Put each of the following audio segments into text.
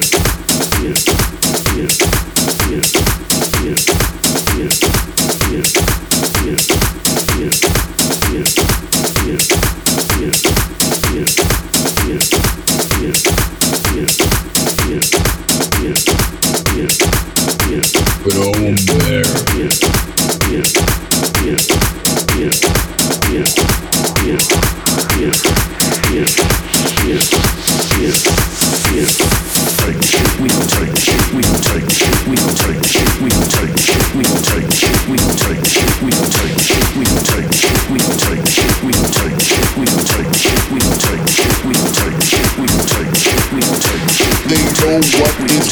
Thank you.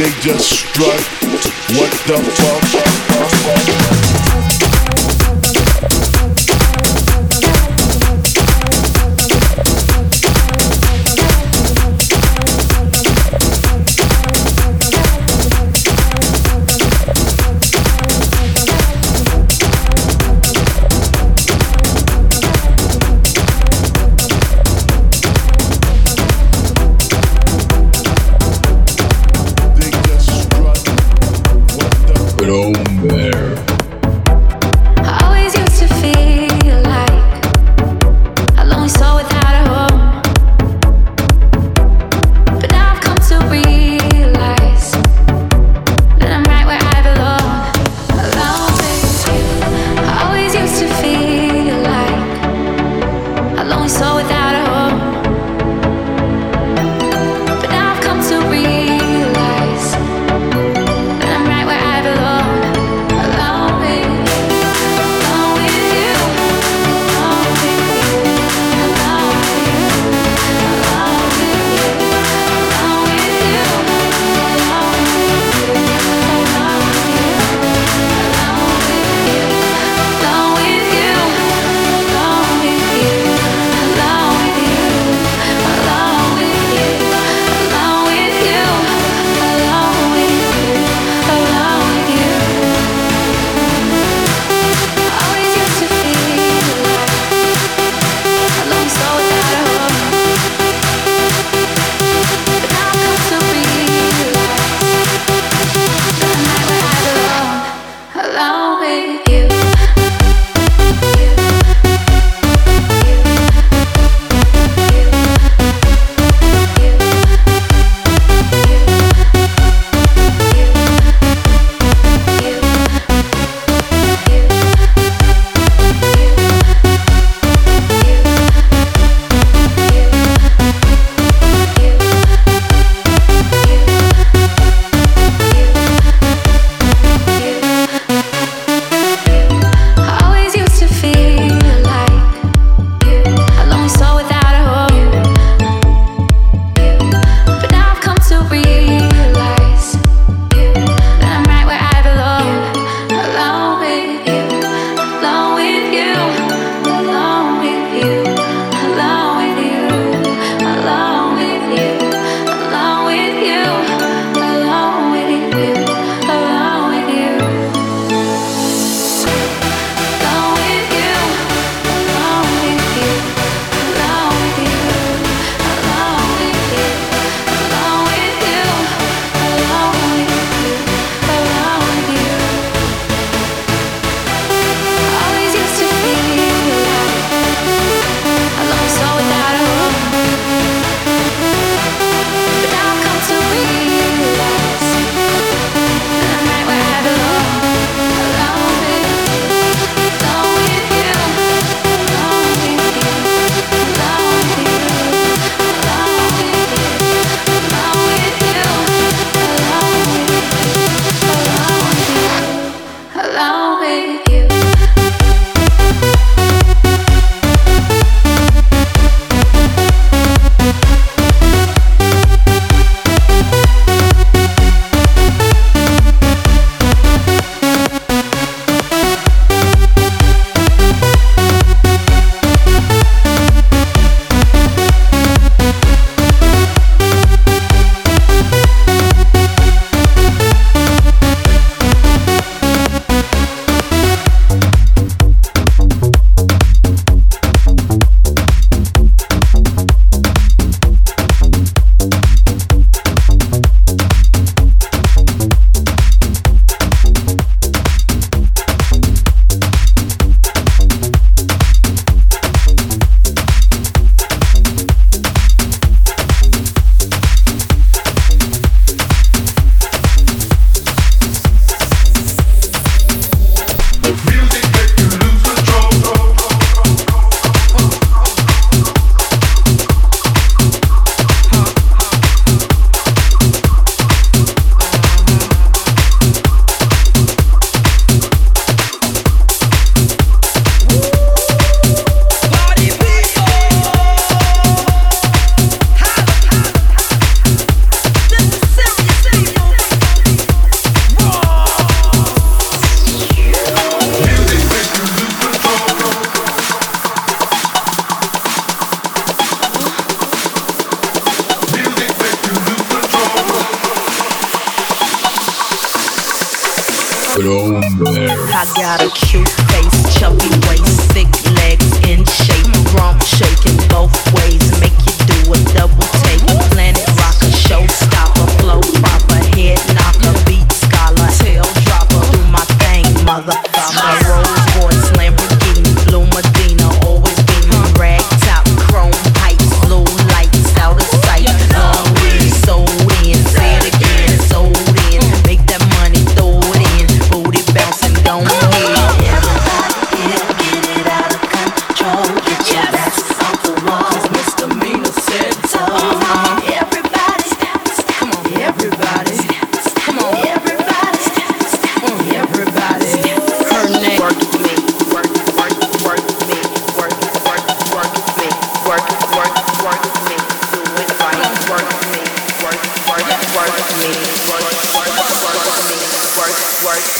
they just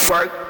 existir.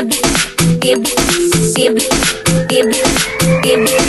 give, give, give, give, give.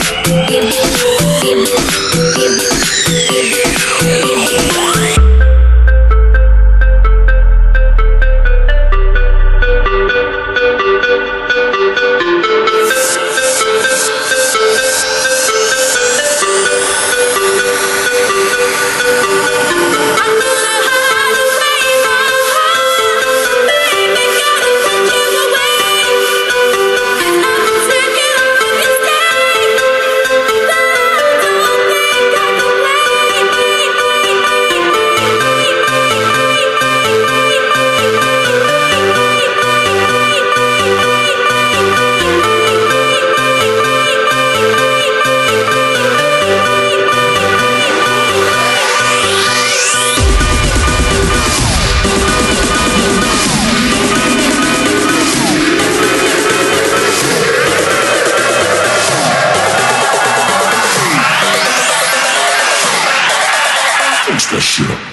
that shit up.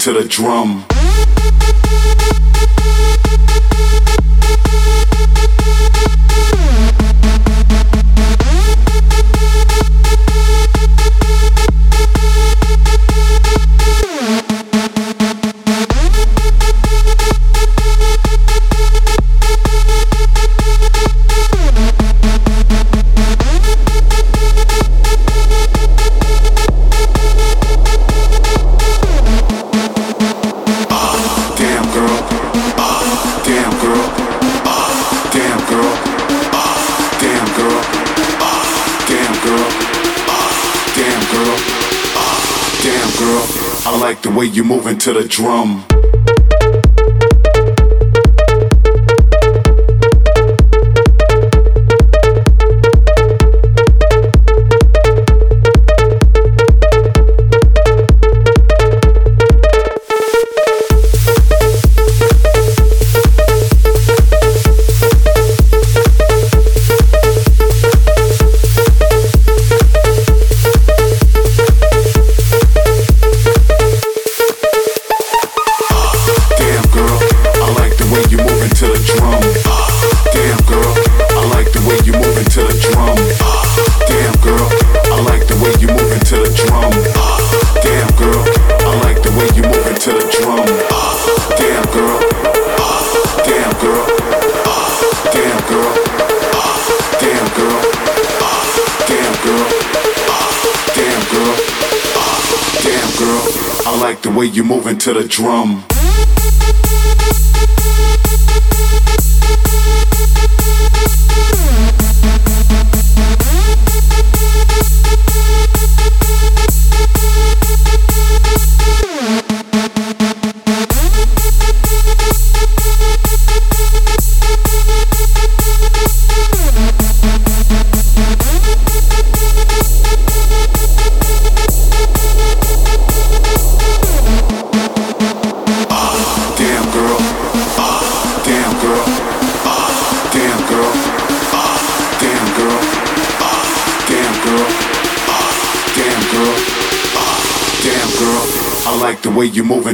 to the drum. moving to the drum. to the drum.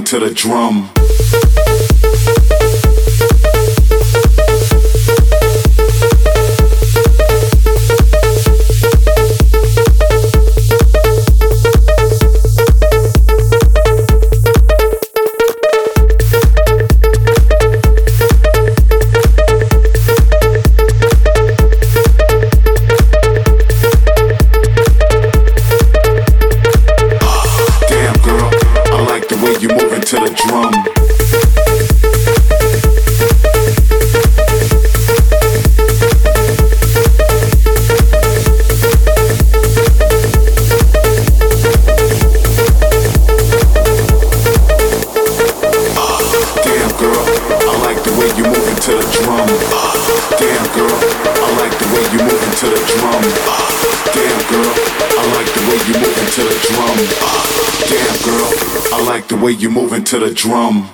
to the drum. to the drum. Uh, damn girl, I like the way you moving to the drum. Uh, damn girl, I like the way you moving to the drum. Uh, damn girl, I like the way you moving to the drum.